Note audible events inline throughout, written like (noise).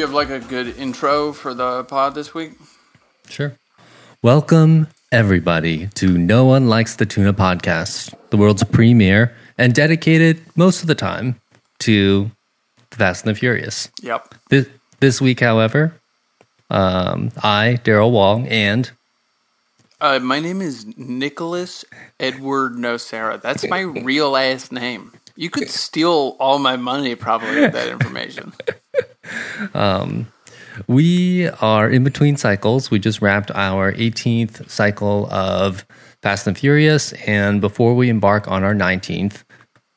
Do you have like a good intro for the pod this week? Sure. Welcome, everybody, to No One Likes the Tuna podcast, the world's premiere and dedicated most of the time to the Fast and the Furious. Yep. This, this week, however, um, I, Daryl Wong, and Uh, my name is Nicholas Edward Nocera. That's my (laughs) real last name. You could (laughs) steal all my money probably with that information. (laughs) we are in between cycles. We just wrapped our 18th cycle of Fast and Furious. And before we embark on our 19th,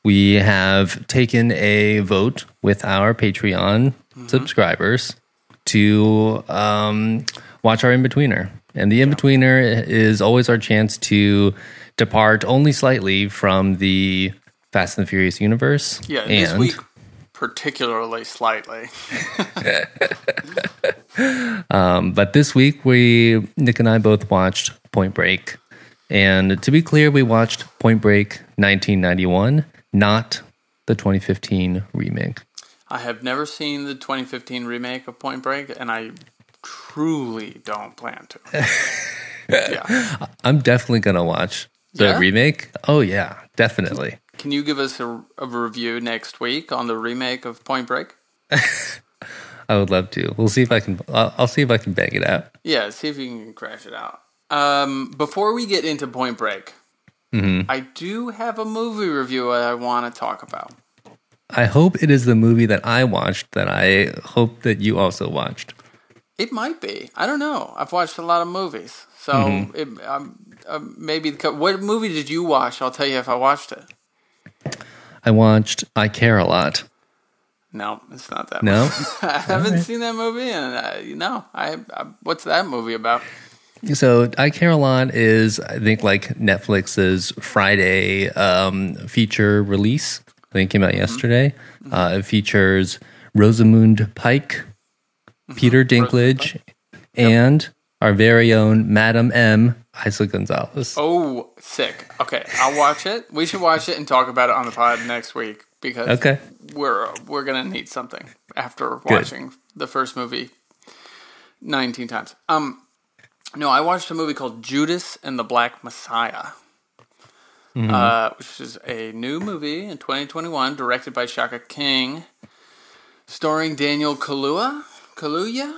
we have taken a vote with our Patreon subscribers to um, watch our in betweener. And the in betweener is always our chance to depart only slightly from the Fast and the Furious universe. Yeah, this and week particularly slightly. (laughs) Um, but this week, we Nick and I both watched Point Break, and to be clear, we watched Point Break 1991, not the 2015 remake. I have never seen the 2015 remake of Point Break, and I truly don't plan to. (laughs) yeah. I'm definitely gonna watch the Yeah? remake. Oh yeah, definitely. Can you give us a, a review next week on the remake of Point Break? (laughs) I would love to. We'll see if I can. I'll, I'll see if I can bang it out. Yeah, see if you can crash it out. Um, before we get into Point Break, I do have a movie review I want to talk about. I hope it is the movie that I watched that I hope that you also watched. It might be. I don't know. I've watched a lot of movies, so it, um, um, maybe. The, what movie did you watch? I'll tell you if I watched it. I watched I Care a Lot. No, it's not that. No? (laughs) I haven't seen that movie, and uh, no, I, I. What's that movie about? So I Care a Lot is I think like Netflix's Friday um, feature release. I think it came out yesterday. Uh, it features Rosamund Pike, Peter Dinklage, and our very own Madam M. Eiza Gonzalez. Oh, sick. Okay, I'll watch it. We should watch it and talk about it on the pod next week because Okay. we're we're gonna need something after watching the first movie nineteen times. Um, no, I watched a movie called Judas and the Black Messiah, uh, which is a new movie in 2021, directed by Shaka King, starring Daniel Kaluuya, Kaluuya,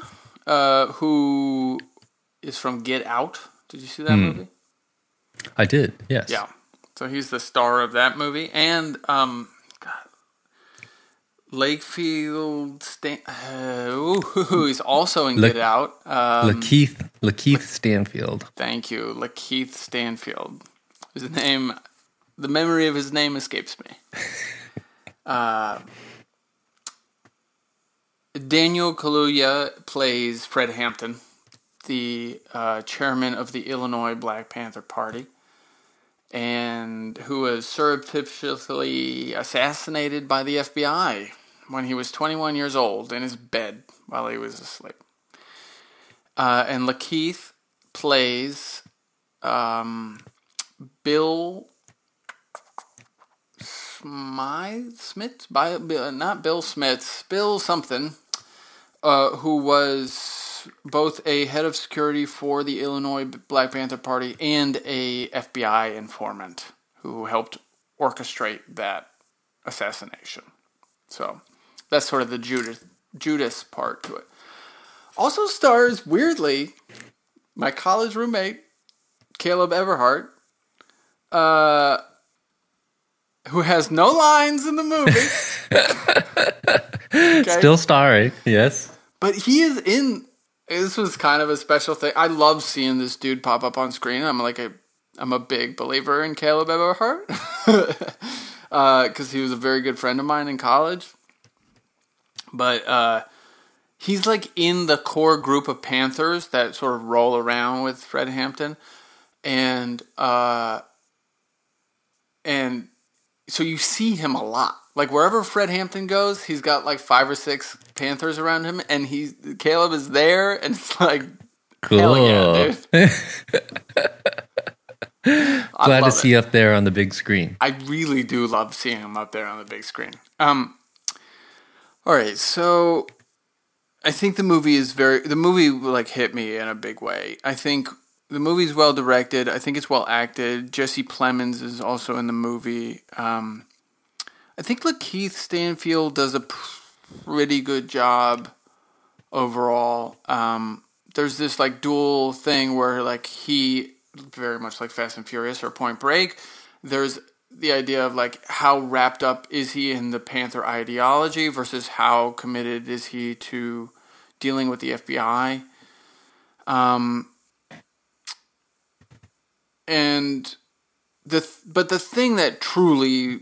uh, who is from Get Out. Did you see that movie? I did, yes. Yeah. So he's the star of that movie, and um, God, Lakefield. Stan- uh, ooh, (laughs) he's also in Lake- Get Out. Um, Lakeith, Lakeith Stanfield. thank you, Lakeith Stanfield. His name, the memory of his name escapes me. (laughs) uh, Daniel Kaluuya plays Fred Hampton, the uh, chairman of the Illinois Black Panther Party, and who was surreptitiously assassinated by the FBI when he was 21 years old in his bed while he was asleep. Uh, and Lakeith plays um, Bill Smythe, Smith, Bill- not Bill Smith, Bill something, uh, who was both a head of security for the Illinois Black Panther Party and a FBI informant who helped orchestrate that assassination. So that's sort of the Judas Judas part to it. Also stars weirdly my college roommate Caleb Everhart, uh, who has no lines in the movie. (laughs) Okay? Still starring, yes. But he is in. This was kind of a special thing. I love seeing this dude pop up on screen. I'm like a, I'm a big believer in Caleb Everhart because (laughs) he was a very good friend of mine in college. But uh, he's like in the core group of Panthers that sort of roll around with Fred Hampton, and uh, and so you see him a lot. Like wherever Fred Hampton goes, he's got like five or six Panthers around him, and he's Caleb is there, and it's like Cool. hell yeah, dude. (laughs) Glad to see it. you up there on the big screen. I really do love seeing him up there on the big screen. Um, all right, so I think the movie is very the movie like hit me in a big way. I think the movie's well directed. I think it's well acted. Jesse Plemons is also in the movie. Um, I think Lakeith Stanfield does a pretty good job overall. Um, there's this like dual thing where like he very much like Fast and Furious or Point Break. There's the idea of like how wrapped up is he in the Panther ideology versus how committed is he to dealing with the FBI. Um, and the but the thing that truly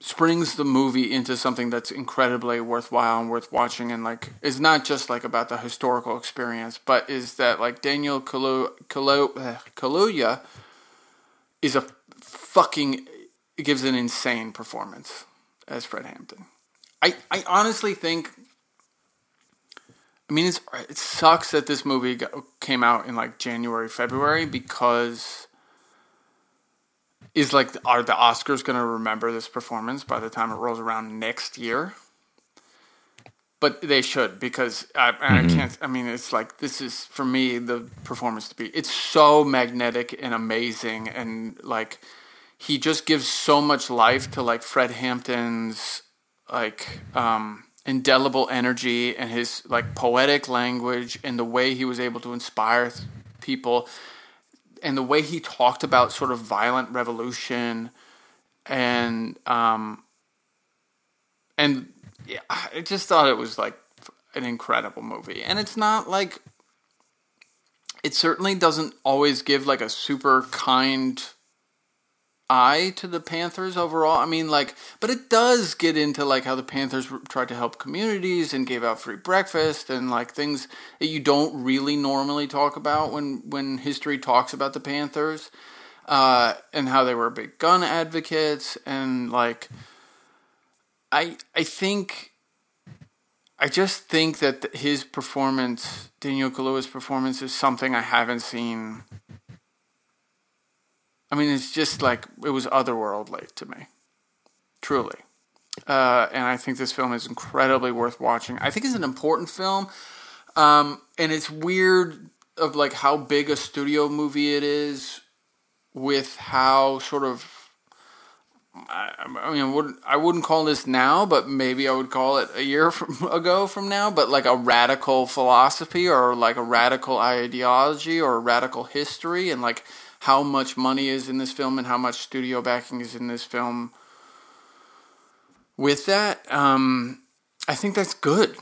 springs the movie into something that's incredibly worthwhile and worth watching and like is not just like about the historical experience but is that like Daniel Kalu- Kalu- Kaluuya is a fucking gives an insane performance as Fred Hampton. I, I honestly think I mean it's it sucks that this movie got, came out in like January February because is like are the Oscars going to remember this performance by the time it rolls around next year? But they should because I, mm-hmm. I can't. I mean, it's like this is for me the performance to be. It's so magnetic and amazing, and like he just gives so much life to like Fred Hampton's like um, indelible energy and his like poetic language and the way he was able to inspire people and the way he talked about sort of violent revolution and um and yeah, I just thought it was like an incredible movie. And it's not like it certainly doesn't always give like a super kind eye to the Panthers overall. I mean, like, but it does get into like how the Panthers tried to help communities and gave out free breakfast and like things that you don't really normally talk about when when history talks about the Panthers, uh, and how they were big gun advocates and like, I I think. I just think that his performance, Daniel Kaluuya's performance, is something I haven't seen I mean, it's just like it was otherworldly to me, truly. Uh, and I think this film is incredibly worth watching. I think it's an important film, um, and it's weird of like how big a studio movie it is, with how sort of. I, I mean, I wouldn't, I wouldn't call this now, but maybe I would call it a year (laughs) from, ago from now. But like a radical philosophy, or like a radical ideology, or a radical history, and like how much money is in this film and how much studio backing is in this film. With that, um, I think that's good.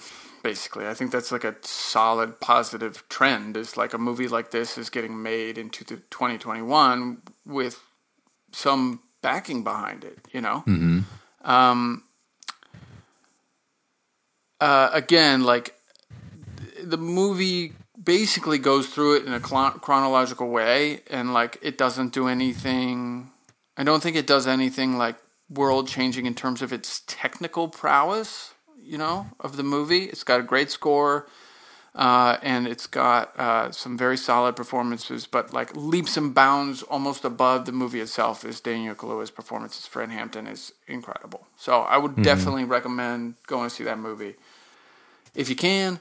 Basically, I think that's like a solid positive trend. Is like a movie like this is getting made into 2021 with some backing behind it. You know. Mm-hmm. Um, uh, again, like the movie basically goes through it in a chronological way and like it doesn't do anything I don't think it does anything like world changing in terms of its technical prowess, you know, of the movie. It's got a great score. Uh, and it's got uh, some very solid performances, but like leaps and bounds almost above the movie itself is Daniel Kaluuya's performance as Fred Hampton is incredible. So I would mm-hmm. definitely recommend going to see that movie if you can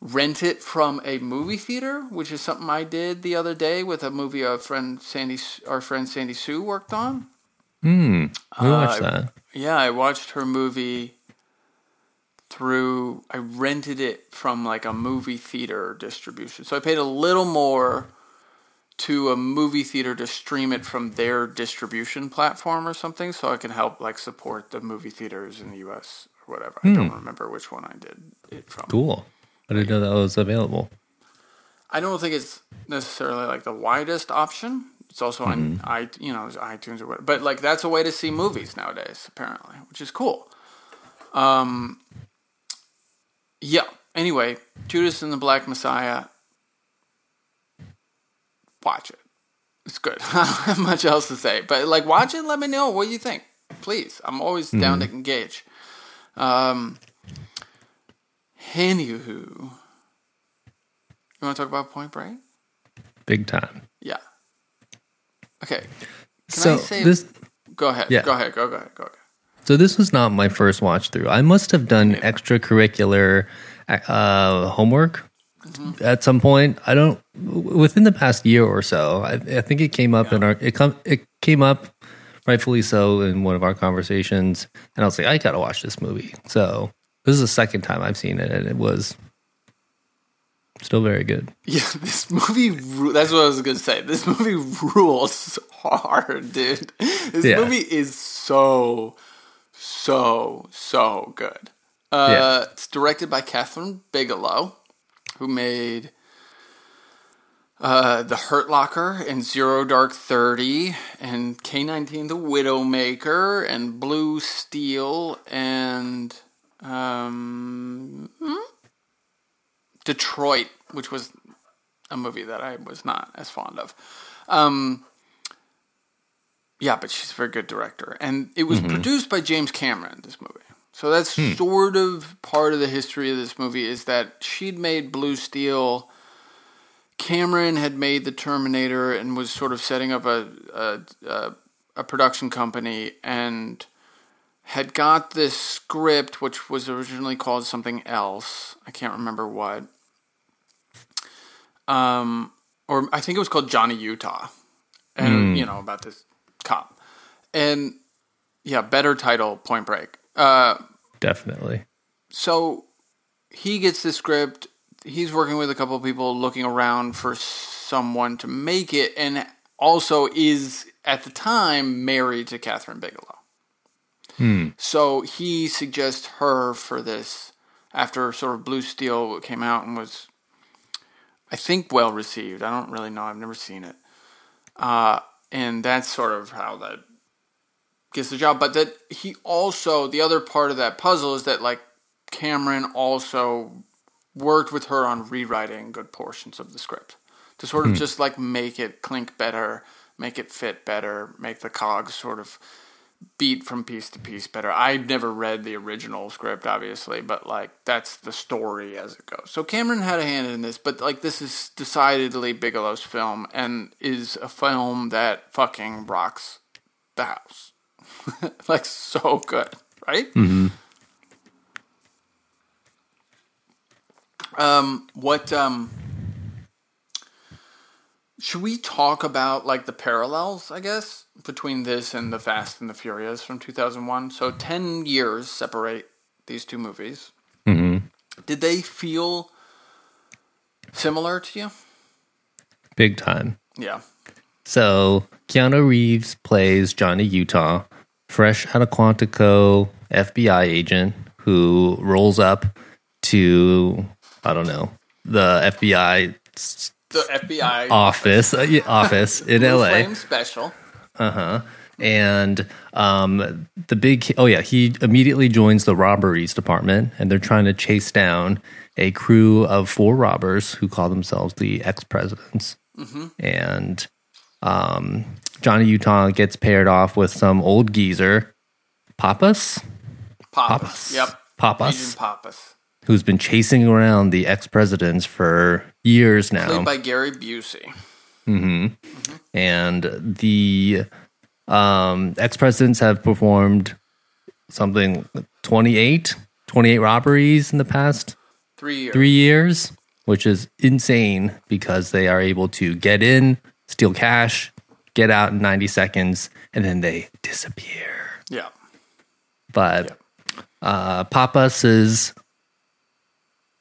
rent it from a movie theater, which is something I did the other day with a movie our friend Sandy, our friend Sandy Sue worked on. Hmm. We watched uh, that. Yeah, I watched her movie through. I rented it from like a movie theater distribution, so I paid a little more to a movie theater to stream it from their distribution platform or something, so I can help like support the movie theaters in the U.S. or whatever. Hmm. I don't hmm. remember which one I did it from. Cool. I didn't know that was available. I don't think it's necessarily like the widest option. It's also mm-hmm. on i you know iTunes or whatever. But like that's a way to see movies nowadays, apparently, which is cool. Um. Yeah. Anyway, Judas and the Black Messiah. Watch it. It's good. (laughs) I don't have much else to say, but like, watch it. Let me know what you think, please. I'm always mm-hmm. down to engage. Um. Anywho, you want to talk about Point Break? Big time. Yeah. Okay. Can so say, this. Go ahead. Yeah. Go ahead. Go, go ahead. Go ahead. So this was not my first watch through. I must have done extracurricular uh, homework at some point. I don't within the past year or so. I, I think it came up in our it come it came up rightfully so in one of our conversations, and I was like, I gotta watch this movie. So this is the second time I've seen it, and it was still very good. Yeah, (laughs) this movie. ru- That's what I was gonna say. This movie (laughs) rules hard, dude. This Yeah. movie is so, so, so good. Uh, Yeah. It's directed by Kathryn Bigelow, who made uh, The Hurt Locker and Zero Dark Thirty and K nineteen The Widowmaker and Blue Steel and um, hmm? Detroit, which was a movie that I was not as fond of. Um, yeah, but she's a very good director, and it was produced by James Cameron. This movie, so that's sort of part of the history of this movie is that she'd made Blue Steel. Cameron had made the Terminator and was sort of setting up a a, a, a production company and had got this script which was originally called something else. I can't remember what. Um, or I think it was called Johnny Utah, and you know about this cop, and yeah, better title, Point Break. Uh, Definitely. so he gets the script. He's working with a couple of people looking around for someone to make it, and also is at the time married to Kathryn Bigelow. So he suggests her for this after sort of Blue Steel came out and was, I think, well received. I don't really know. I've never seen it. Uh, and that's sort of how that gets the job. But that he also, the other part of that puzzle is that, like, Cameron also worked with her on rewriting good portions of the script to sort of just like make it clink better, make it fit better, make the cogs sort of beat from piece to piece better. I've never read the original script, obviously, but like that's the story as it goes. So Cameron had a hand in this, but like this is decidedly Bigelow's film and is a film that fucking rocks the house. (laughs) like so good, right? Mm-hmm. Um, what um, should we talk about like the parallels? I guess between this and the Fast and the Furious from two thousand one. So ten years separate these two movies. Mm-hmm. Did they feel similar to you? Big time. Yeah. So Keanu Reeves plays Johnny Utah, fresh out of Quantico FBI agent who rolls up to I don't know the FBI The FBI office uh, office in LA. Flame special. And um, the big oh yeah he immediately joins the robberies department and they're trying to chase down a crew of four robbers who call themselves the ex-presidents and um, johnny utah gets paired off with some old geezer pappas Pappas. Pappas. Yep. Pappas. Agent Pappas. who's been chasing around the ex-presidents for years now Played by Gary Busey. And the um, ex-presidents have performed something 28 28 robberies in the past Three years. three years which is insane because they are able to get in steal cash get out in 90 seconds and then they disappear Yeah. but uh, Pappas's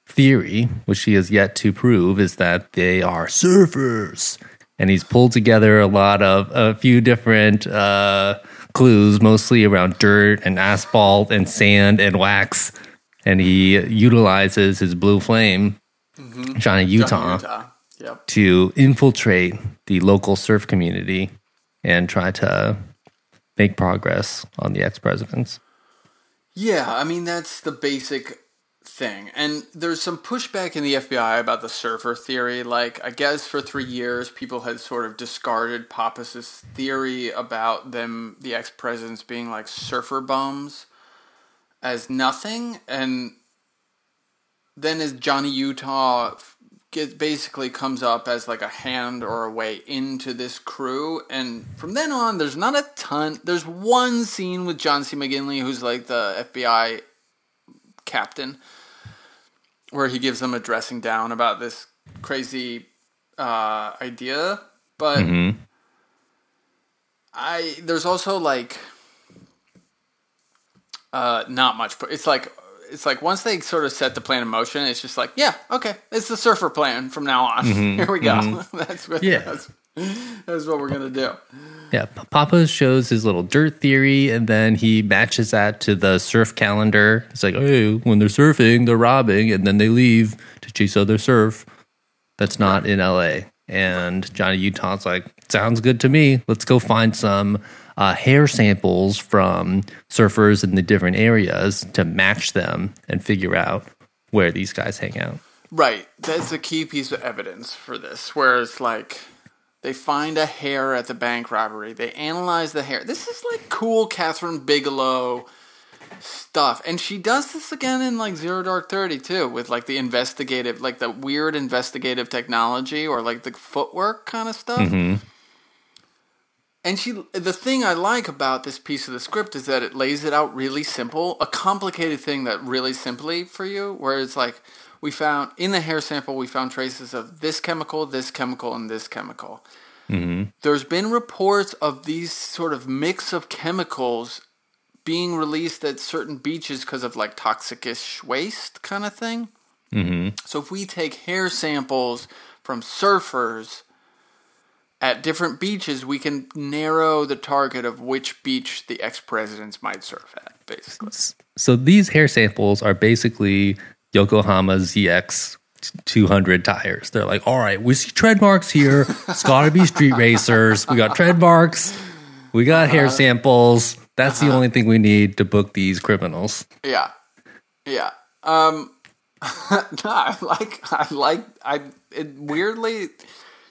theory, which he has yet to prove, is that they are surfers, and he's pulled together a lot of a few different uh, clues, mostly around dirt and asphalt and sand and wax, and he utilizes his blue flame, Johnny Utah, Utah. Yep. to infiltrate the local surf community and try to make progress on the ex presidents. Yeah, I mean that's the basic thing. And there's some pushback in the FBI about the surfer theory. Like I guess for 3 years people had sort of discarded Pappas's theory about them the ex-presidents being like surfer bums as nothing and then as Johnny Utah basically comes up as like a hand or a way into this crew and from then on there's not a ton there's one scene with John C. McGinley who's like the FBI captain where he gives them a dressing down about this crazy uh, idea, but Mm-hmm. I there's also like uh, not much. but It's like it's like once they sort of set the plan in motion, it's just like yeah, okay, it's the surfer plan from now on. (laughs) Here we go. (laughs) that's what, Mm-hmm. Yeah. that's, (laughs) that's what we're gonna do. Yeah, Papa shows his little dirt theory, and then he matches that to the surf calendar. It's like, oh, when they're surfing, they're robbing, and then they leave to chase other surf. That's not in LA. And Johnny Utah's like, sounds good to me. Let's go find some uh, hair samples from surfers in the different areas to match them and figure out where these guys hang out. Right. That's a key piece of evidence for this. Where it's like they find a hair at the bank robbery. They analyze the hair. This is like cool Kathryn Bigelow stuff. And she does this again in like Zero Dark Thirty too, with like the investigative like the weird investigative technology or like the footwork kind of stuff. Mm-hmm. And she, the thing I like about this piece of the script is that it lays it out really simple, a complicated thing that really simply for you, where it's like we found in the hair sample we found traces of this chemical, this chemical, and this chemical. Mm-hmm. There's been reports of these sort of mix of chemicals being released at certain beaches because of like toxic-ish waste kind of thing. Mm-hmm. So if we take hair samples from surfers at different beaches, we can narrow the target of which beach the ex presidents might surf at, basically. So these hair samples are basically Yokohama ZX 200 tires. They're like, all right, we see tread marks here. It's got to be street (laughs) racers. We got tread marks. We got uh-huh. hair samples. That's the uh-huh. only thing we need to book these criminals. Yeah, yeah. Um, (laughs) no, I like, I like, I. It weirdly,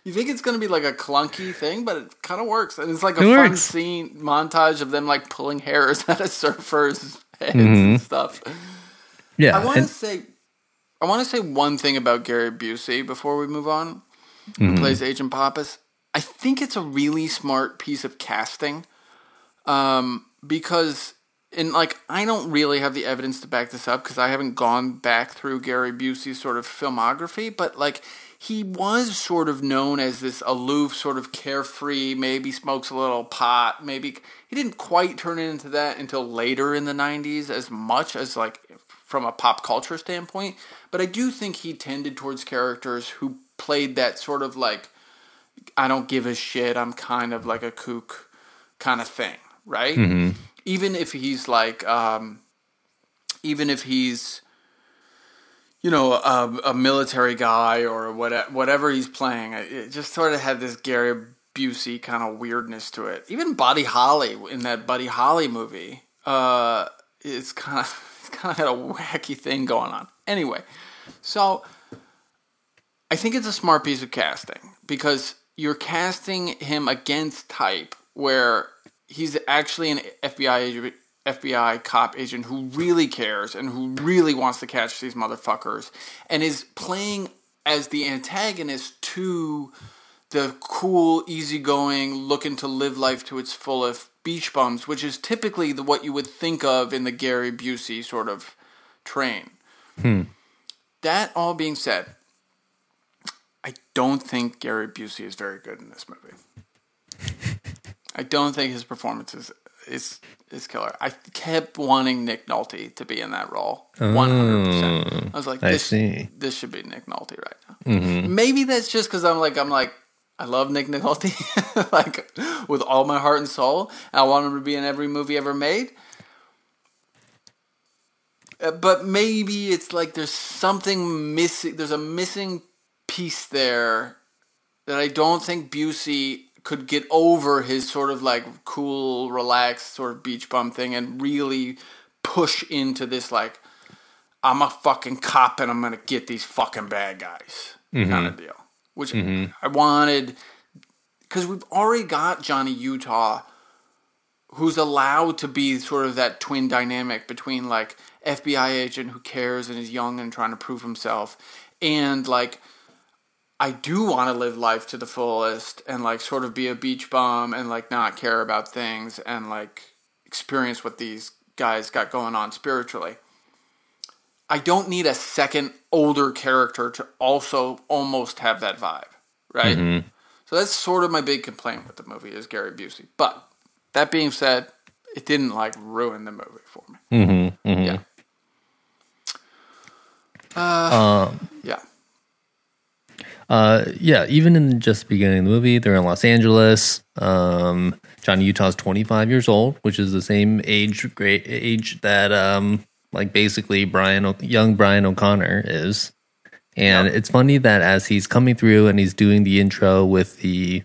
you think it's gonna be like a clunky thing, but it kind of works, and it's like a It fun works. scene montage of them like pulling hairs (laughs) out of surfers' heads and mm-hmm. stuff. Yeah. I want to say, I want to say one thing about Gary Busey before we move on. Who plays Agent Pappas? I think it's a really smart piece of casting, um, because in like I don't really have the evidence to back this up because I haven't gone back through Gary Busey's sort of filmography, but like he was sort of known as this aloof, sort of carefree, maybe smokes a little pot, maybe he didn't quite turn into that until later in the 90s as much as like from a pop culture standpoint, but I do think he tended towards characters who played that sort of like I don't give a shit, I'm kind of like a kook kind of thing, right? Even if he's like um even if he's you know a, a military guy or what, whatever he's playing it just sort of had this gary busey kind of weirdness to it even buddy holly in that buddy holly movie uh it's kind of kind of had a wacky thing going on. Anyway so i think it's a smart piece of casting because you're casting him against type where he's actually an fbi agent FBI cop agent who really cares and who really wants to catch these motherfuckers and is playing as the antagonist to the cool, easygoing, looking to live life to its fullest beach bums, which is typically the what you would think of in the Gary Busey sort of train. Hmm. That all being said, I don't think Gary Busey is very good in this movie. (laughs) I don't think his performance is is is killer. I kept wanting Nick Nolte to be in that role. One hundred percent. Oh, I was like, I this, see. this should be Nick Nolte right now. Mm-hmm. Maybe that's just because I'm like I'm like I love Nick Nolte (laughs) like with all my heart and soul. I want him to be in every movie ever made. Uh, But maybe it's like there's something missing. There's a missing piece there that I don't think Busey could get over his sort of like cool, relaxed sort of beach bum thing and really push into this like I'm a fucking cop and I'm gonna get these fucking bad guys kind of deal. Which mm-hmm. I wanted because we've already got Johnny Utah who's allowed to be sort of that twin dynamic between like FBI agent who cares and is young and trying to prove himself and like I do want to live life to the fullest and like sort of be a beach bum and like not care about things and like experience what these guys got going on spiritually. I don't need a second older character to also almost have that vibe, right? Mm-hmm. So that's sort of my big complaint with the movie is Gary Busey. But that being said, it didn't like ruin the movie for me. Mm-hmm, mm-hmm. Yeah. Uh, yeah. Uh, yeah, even in just the beginning of the movie, they're in Los Angeles. Um, Johnny Utah's 25 years old, which is the same age great age that um, like basically Brian o- young Brian O'Connor is. And it's funny that as he's coming through and he's doing the intro with the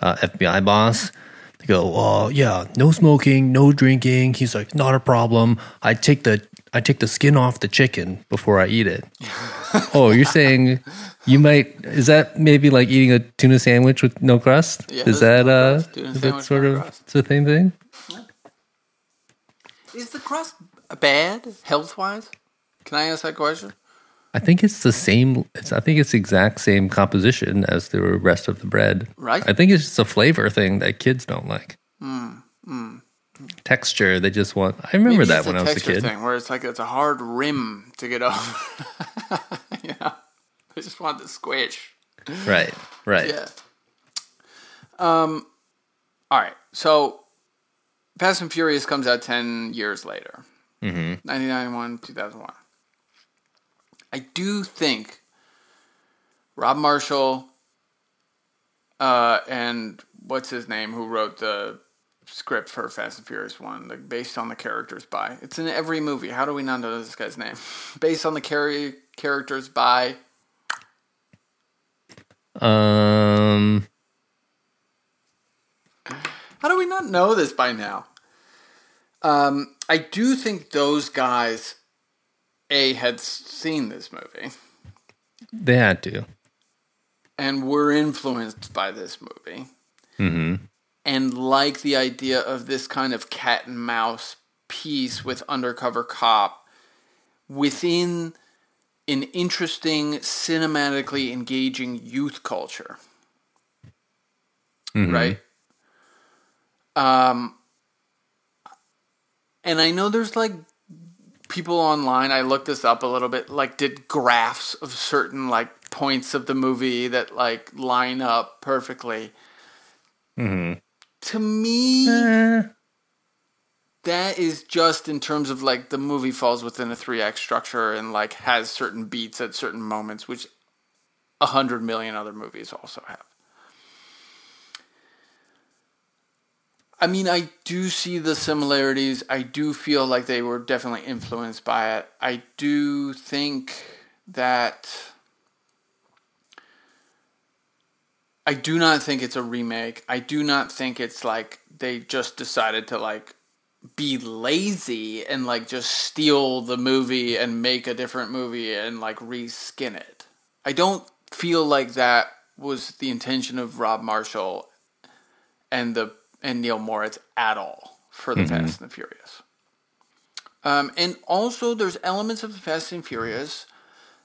uh, FBI boss, they go, "Oh yeah, no smoking, no drinking." He's like, "Not a problem. I take the I take the skin off the chicken before I eat it." (laughs) oh, you're saying you might? Is that maybe like eating a tuna sandwich with no crust? Yeah, is there's that no uh, is that sort no of crust. the same thing? Is the crust bad health wise? Can I ask that question? I think it's the same. It's I think it's the exact same composition as the rest of the bread. Right. I think it's just a flavor thing that kids don't like. Hmm, Texture. They just want. I remember Maybe that when I was a kid. thing where it's like it's a hard rim to get over. you know, I just want the squish. Right. Right. Yeah. Um. All right. So, Fast and Furious comes out ten years later. Mm-hmm. 1991, 2001. I do think Rob Marshall uh, and what's his name who wrote the script for Fast and Furious One, like based on the characters by. It's in every movie. How do we not know this guy's name? (laughs) based on the char- characters by. Um. How do we not know this by now? Um, I do think those guys, a had seen this movie They had to. and were influenced by this movie, hmm and like the idea of this kind of cat and mouse piece with undercover cop within an interesting, cinematically engaging youth culture. right? Um, and I know there's like people online. I looked this up a little bit. Like, did graphs of certain like points of the movie that like line up perfectly. To me, Eh, that is just in terms of like the movie falls within a three act structure and like has certain beats at certain moments, which a hundred million other movies also have. I mean, I do see the similarities. I do feel like they were definitely influenced by it. I do think that. I do not think it's a remake. I do not think it's like they just decided to like be lazy and like just steal the movie and make a different movie and like reskin it. I don't feel like that was the intention of Rob Marshall and the and Neil Moritz at all for the Fast and the Furious. Um, and also, there's elements of the Fast and the Furious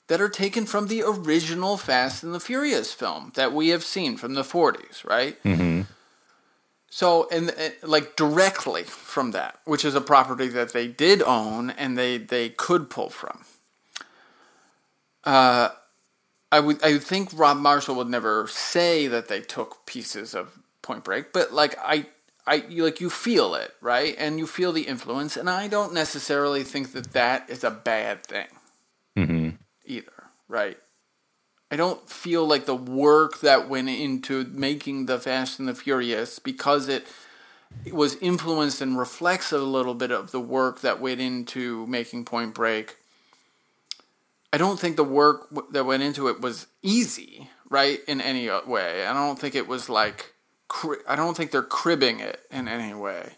that are taken from the original Fast and the Furious film that we have seen from the 40s, right? Mm-hmm. So, and, and like directly from that, which is a property that they did own and they they could pull from. Uh, I would I would think Rob Marshall would never say that they took pieces of Point Break, but like I I you, like you feel it, right? And you feel the influence, and I don't necessarily think that that is a bad thing mm-hmm. either, right? I don't feel like the work that went into making the Fast and the Furious because it, it was influenced and reflects a little bit of the work that went into making Point Break. I don't think the work w- that went into it was easy, right? In any way, I don't think it was like, cri- I don't think they're cribbing it in any way.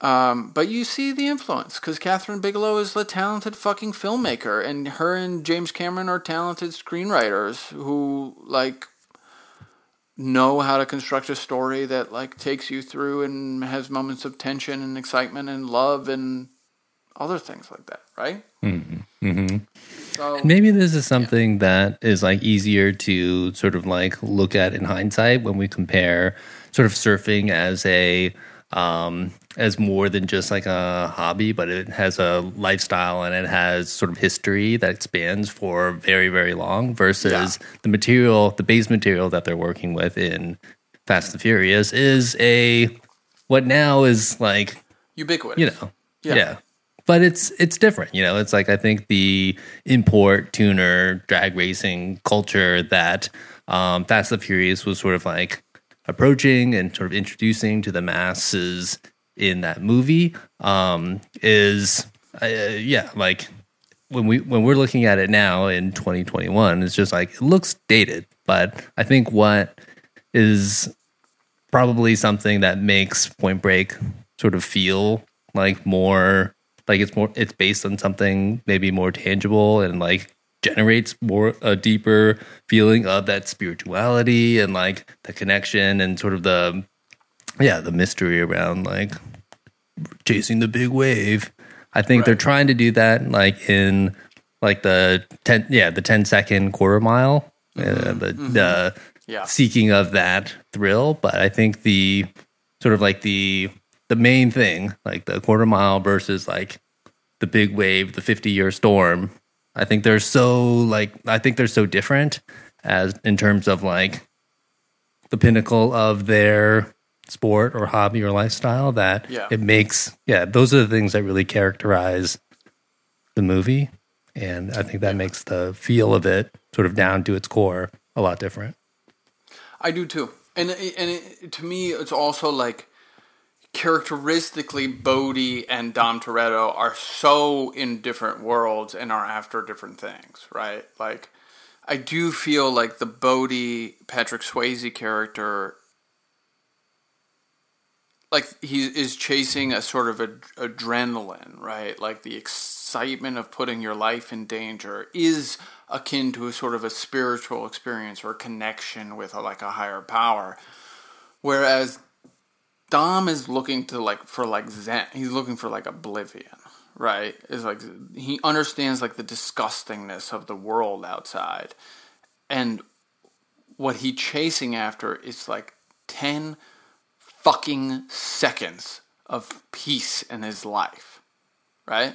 Um, but you see the influence because Kathryn Bigelow is a talented fucking filmmaker, and her and James Cameron are talented screenwriters who like know how to construct a story that like takes you through and has moments of tension and excitement and love and other things like that, right? Mm-hmm. So Maybe this is something that is like easier to sort of like look at in hindsight when we compare sort of surfing as a um, as more than just like a hobby, but it has a lifestyle and it has sort of history that spans for very, very long versus Yeah. the material, the base material that they're working with in Fast and Furious is a what now is like Ubiquitous. you know Yeah. yeah. But it's it's different you know? It's like i think the import tuner drag racing culture that um fast and furious was sort of like approaching and sort of introducing to the masses in that movie um is uh, yeah like when we when we're looking at it now in 2021 it's just like it looks dated but i think what is probably something that makes Point Break sort of feel like more like it's more it's based on something maybe more tangible and like generates more a deeper feeling of that spirituality and like the connection and sort of the yeah the mystery around like chasing the big wave. I think they're trying to do that like in like the 10 yeah the 10 second quarter mile uh, the the Yeah. seeking of that thrill. But i think the sort of like the the main thing like the quarter mile versus like the big wave the 50 year storm i think they're so like i think they're so different as in terms of like the pinnacle of their sport or hobby or lifestyle that Yeah. it makes yeah those are the things that really characterize the movie. And i think that makes the feel of it sort of down to its core a lot different. I do too, and and it, to me, it's also like characteristically Bodhi and Dom Toretto are so in different worlds and are after different things, right? Like, I do feel like the Bodhi Patrick Swayze character, like he is chasing a sort of ad- adrenaline, right? Like the excitement of putting your life in danger is akin to a sort of a spiritual experience or a connection with a, like a higher power. Whereas Dom is looking to like for like Zen. He's looking for like oblivion, right? Is like he understands like the disgustingness of the world outside, and what he chasing after is like ten fucking seconds of peace in his life, right?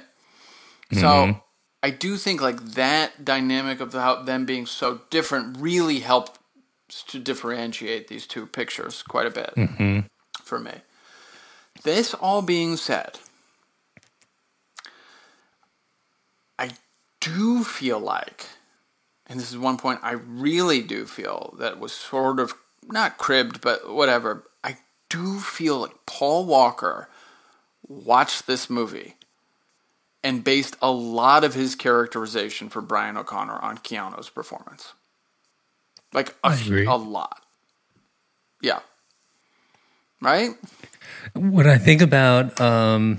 So mm-hmm. I do think like that dynamic of the, them being so different really helped to differentiate these two pictures quite a bit mm-hmm. For me. This all being said, I do feel like, and this is one point I really do feel that was sort of not cribbed, but whatever. I do feel like Paul Walker watched this movie and based a lot of his characterization for Brian O'Connor on Keanu's performance. Like a, a lot. Yeah. Right? when I think about, um,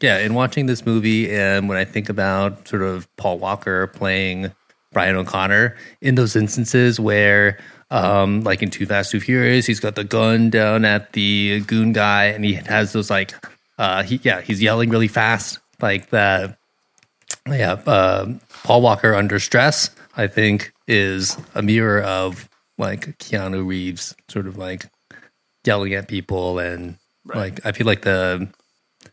yeah, in watching this movie, and when I think about sort of Paul Walker playing Brian O'Connor in those instances where, um, like in Too Fast, Too Furious, he's got the gun down at the goon guy, and he has those like, uh, he yeah, he's yelling really fast, like that. Yeah, um Paul Walker under stress, I think, is a mirror of like Keanu Reeves, sort of like yelling at people and Right. like I feel like the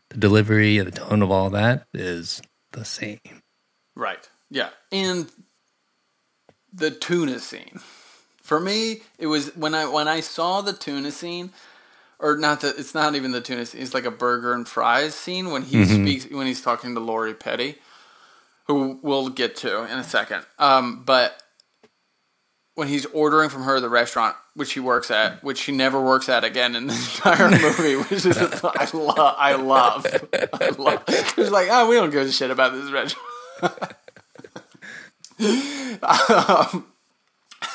the delivery and the tone of all that is the same. Right. Yeah. And the tuna scene. For me, it was when I when I saw the tuna scene, or not the it's not even the tuna scene, it's like a burger and fries scene when he speaks when he's talking to Lori Petty, who we'll get to in a second. Um, but when he's ordering from her the restaurant which she works at, which she never works at again in the (laughs) entire movie, which is I love, I love, I love. It's like, oh, we don't give a shit about this restaurant. (laughs) um,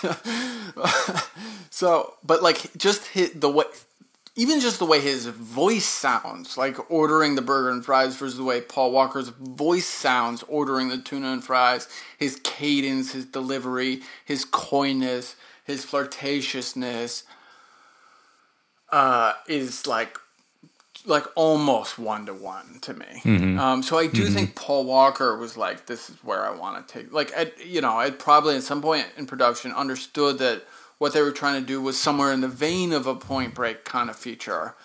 (laughs) so, but like, just hit the way, even just the way his voice sounds, like ordering the burger and fries versus the way Paul Walker's voice sounds ordering the tuna and fries, his cadence, his delivery, his coyness, his flirtatiousness, uh, is like like almost one to one to me. Um, so I do think Paul Walker was like, "This is where I want to take." Like, I, you know, I'd probably at some point in production understood that what they were trying to do was somewhere in the vein of a Point Break kind of feature,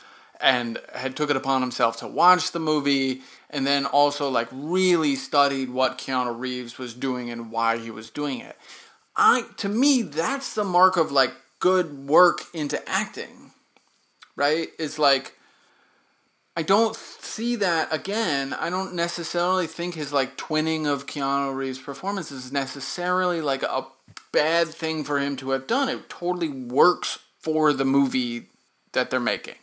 and had took it upon himself to watch the movie and then also like really studied what Keanu Reeves was doing and why he was doing it. I to me that's the mark of like good work into acting. Right? It's like I don't see that again. I don't necessarily think his like twinning of Keanu Reeves' performance is necessarily like a bad thing for him to have done. It totally works for the movie that they're making.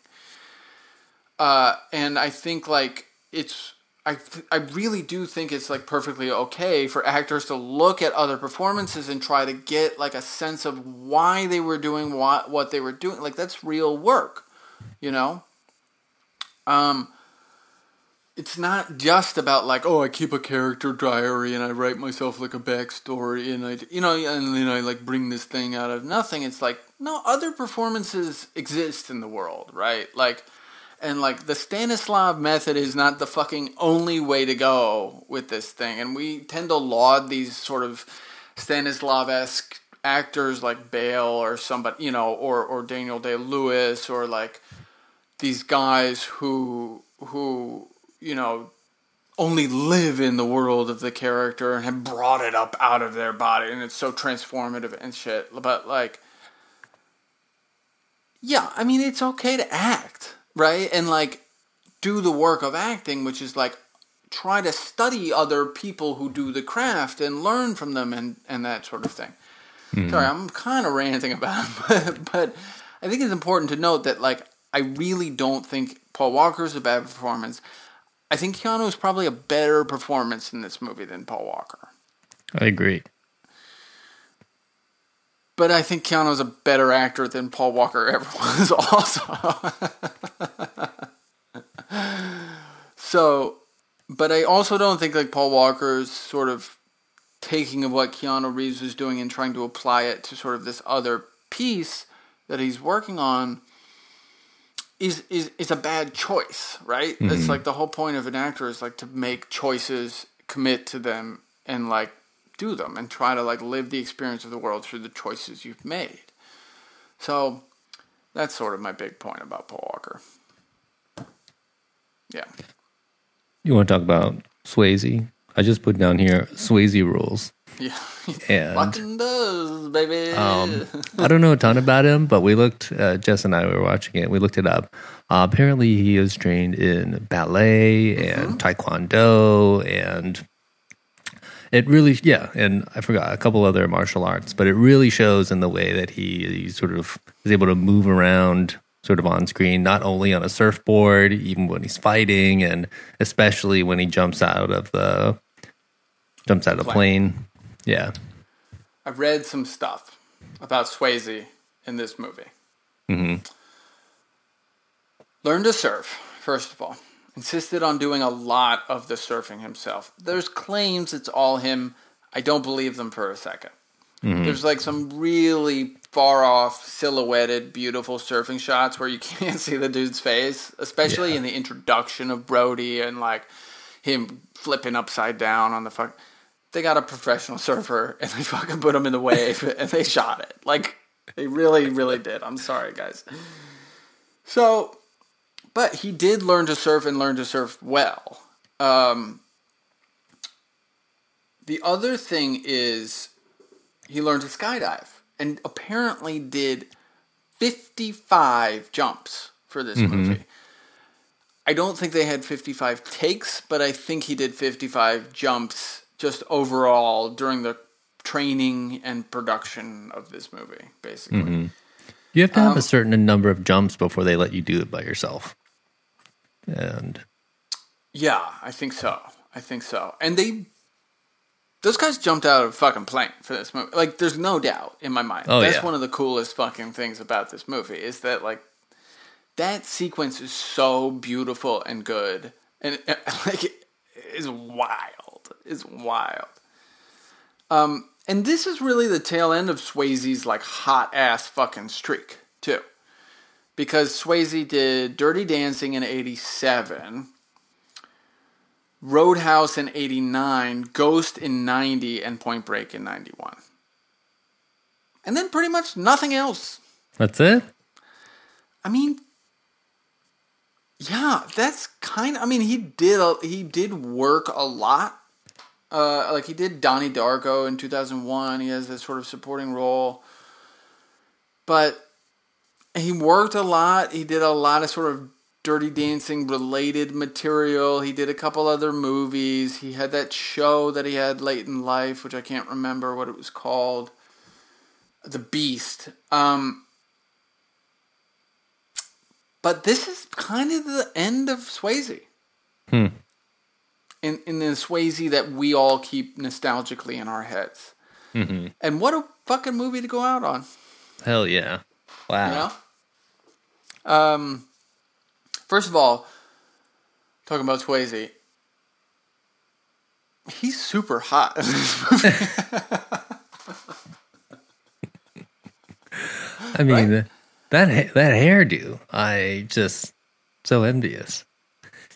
Uh, and I think like it's I I really do think it's like perfectly okay for actors to look at other performances and try to get like a sense of why they were doing what what they were doing. Like that's real work, you know. Um, it's not just about like oh I keep a character diary and I write myself like a backstory and I you know and then I like bring this thing out of nothing. It's like no other performances exist in the world, right? Like and like the Stanislav method is not the fucking only way to go with this thing. And we tend to laud these sort of Stanislav esque actors like Bale or somebody, you know, or or Daniel Day Lewis or like these guys who who you know only live in the world of the character and have brought it up out of their body and it's so transformative and shit. But like yeah, I mean it's okay to act right? And like do the work of acting, which is like try to study other people who do the craft and learn from them and, and that sort of thing. Mm-hmm. Sorry, I'm kind of ranting about (laughs) it, but, but I think it's important to note that like I really don't think Paul Walker is a bad performance. I think Keanu is probably a better performance in this movie than Paul Walker. I agree. But I think Keanu's a better actor than Paul Walker ever (laughs) was, also. so, but I also don't think like Paul Walker's sort of taking of what Keanu Reeves was doing and trying to apply it to sort of this other piece that he's working on is is is a bad choice, right? Mm-hmm. It's like the whole point of an actor is like to make choices, commit to them, and like do them and try to like live the experience of the world through the choices you've made. So that's sort of my big point about Paul Walker. Yeah. You want to talk about Swayze? I just put down here Swayze rules. Yeah, and, fucking does, baby. Um, I don't know a ton about him, but we looked. Uh, Jess and I were watching it. We looked it up. Uh, apparently, he is trained in ballet and mm-hmm. taekwondo and it really yeah and i forgot a couple other martial arts but it really shows in the way that he, he sort of is able to move around sort of on screen not only on a surfboard even when he's fighting and especially when he jumps out of the jumps out of the plane yeah i've read some stuff about swayze in this movie mm-hmm. learn to surf first of all insisted on doing a lot of the surfing himself. There's claims it's all him. I don't believe them for a 2nd mm-hmm. There's like some really far off, silhouetted, beautiful surfing shots where you (laughs) can't see the dude's face, especially yeah. in the introduction of Brody and like him flipping upside down on the fuck. They got a professional surfer (laughs) and they fucking put him in the wave (laughs) and they shot it. Like they really, really did. I'm sorry, guys. So but he did learn to surf and learn to surf well. Um, the other thing is he learned to skydive and apparently did 55 jumps for this mm-hmm. movie. I don't think they had 55 takes, but I think he did 55 jumps just overall during the training and production of this movie, basically. Mm-hmm. You have to have um, a certain number of jumps before they let you do it by yourself and yeah, I think so. I think so. And they those guys jumped out of a fucking plane for this movie. Like, there's no doubt in my mind. Oh, That's yeah. one of the coolest fucking things about this movie is that like that sequence is so beautiful and good, and (laughs) like it is wild. It's wild. Um, and this is really the tail end of Swayze's like hot ass fucking streak too because Swayze did Dirty Dancing in 87, Roadhouse in 89, Ghost in 90, and Point Break in 91. And then pretty much nothing else. That's it? I mean, Yeah, that's kind of. I mean, he did. He did work a lot. Uh, like he did Donnie Darko in two thousand one. He has this sort of supporting role, but he worked a lot. He did a lot of sort of Dirty Dancing related material. He did a couple other movies. He had that show that he had late in life, which I can't remember what it was called. The Beast. Um, but this is kind of the end of Swayze. Hmm. In in the Swayze that we all keep nostalgically in our heads. Mm-hmm. And what a fucking movie to go out on. Hell yeah! Wow. You know? Um, first of all, talking about Swayze, he's super hot in this movie. (laughs) I mean, Right? that that hairdo, I just so envious.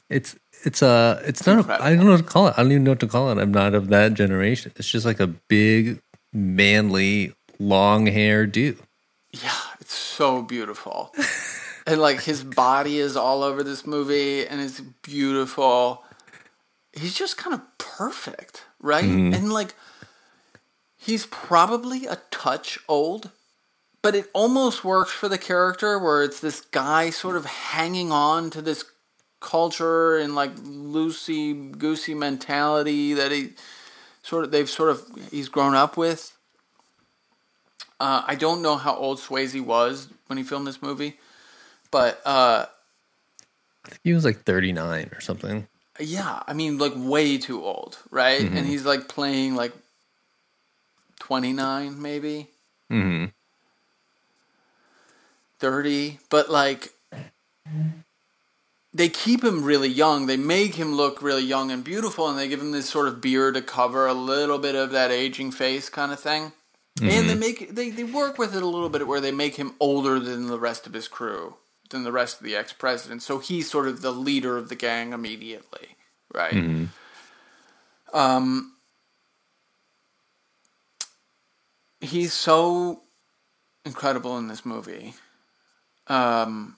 It's it's uh it's not. A. I don't know what to call it. I don't even know what to call it. I'm not of that generation. It's just like a big, manly, long hair dude. yeah, it's so beautiful. and like his body is all over this movie and it's beautiful. He's just kind of perfect, right? And like he's probably a touch old, but it almost works for the character where it's this guy sort of hanging on to this culture and like loosey goosey mentality that he sort of they've sort of he's grown up with. Uh, I don't know how old Swayze was when he filmed this movie, but uh, He was like 39 or something. yeah, I mean, like way too old, right? And he's like playing like twenty nine, maybe hmm 30, but like they keep him really young. They make him look really young and beautiful, and they give him this sort of beard to cover a little bit of that aging face kind of thing. And they make they, they work with it a little bit where they make him older than the rest of his crew, than the rest of the ex presidents. So he's sort of the leader of the gang immediately, right? Um, he's so incredible in this movie. Um,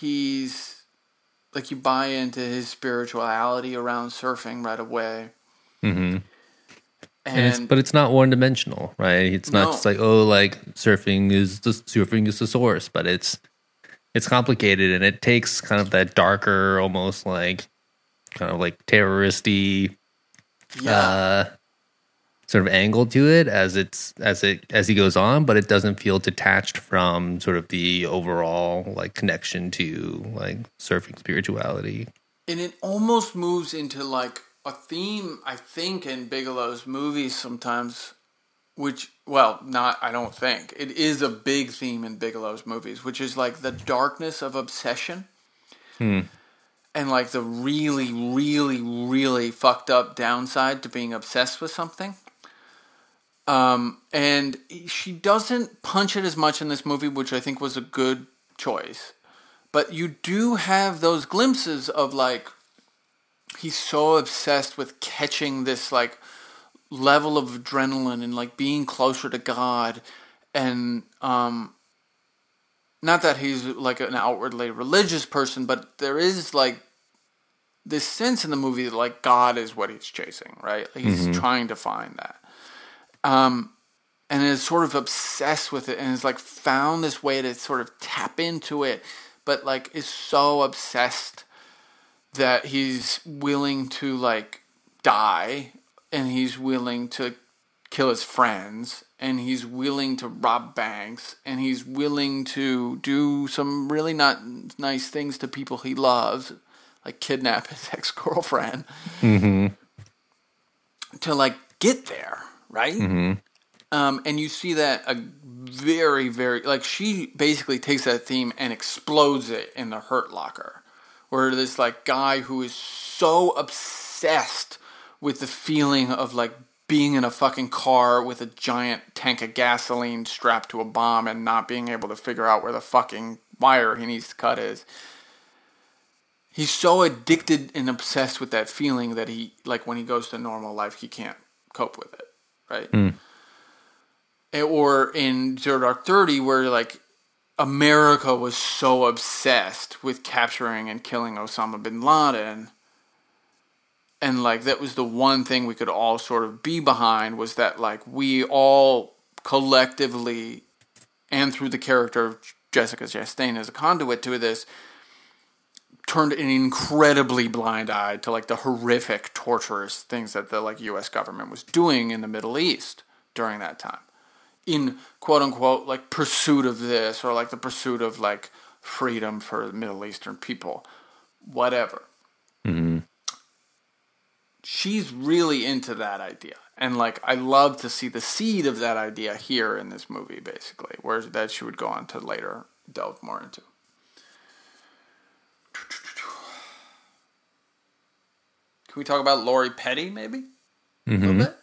he's like you buy into his spirituality around surfing right away, hmm and, And, it's, but it's not one dimensional, right? It's not No. just like oh, like surfing is the surfing is the source, but it's it's complicated and it takes kind of that darker, almost like kind of like terroristy yeah, uh, sort of angle to it as it's as it as he goes on, but it doesn't feel detached from sort of the overall like connection to like surfing spirituality. and it almost moves into like a theme I think in Bigelow's movies sometimes, which well, not I don't think it is a big theme in Bigelow's movies, which is like the darkness of obsession. Hmm. and like the really, really, really fucked up downside to being obsessed with something. Um, and she doesn't punch it as much in this movie, which I think was a good choice. But you do have those glimpses of like he's so obsessed with catching this like level of adrenaline and like being closer to God and um not that he's like an outwardly religious person, but there is like this sense in the movie that like God is what he's chasing, right? He's trying to find that. Um, and is sort of obsessed with it and has like found this way to sort of tap into it, but like is so obsessed that he's willing to like die and he's willing to kill his friends and he's willing to rob banks and he's willing to do some really not nice things to people he loves like kidnap (laughs) his ex-girlfriend to like get there right? Um, and you see that a very very like she basically takes that theme and explodes it in the hurt locker where this like guy who is so obsessed with the feeling of like being in a fucking car with a giant tank of gasoline strapped to a bomb and not being able to figure out where the fucking wire he needs to cut is. He's so addicted and obsessed with that feeling that he like when he goes to normal life he can't cope with it, right? Hmm. And- Or in Zero Dark Thirty where like America was so obsessed with capturing and killing Osama bin Laden. And like that was the one thing we could all sort of be behind was that like we all collectively and through the character of Jessica Chastain as a conduit to this turned an incredibly blind eye to like the horrific torturous things that the like US government was doing in the Middle East during that time. In quote unquote like pursuit of this or like the pursuit of like freedom for the Middle Eastern people whatever. Mm-hmm. she's really into that idea. And like I love to see the seed of that idea here in this movie basically whereas that she would go on to later delve more into Can we talk about Lori Petty, maybe? A little bit?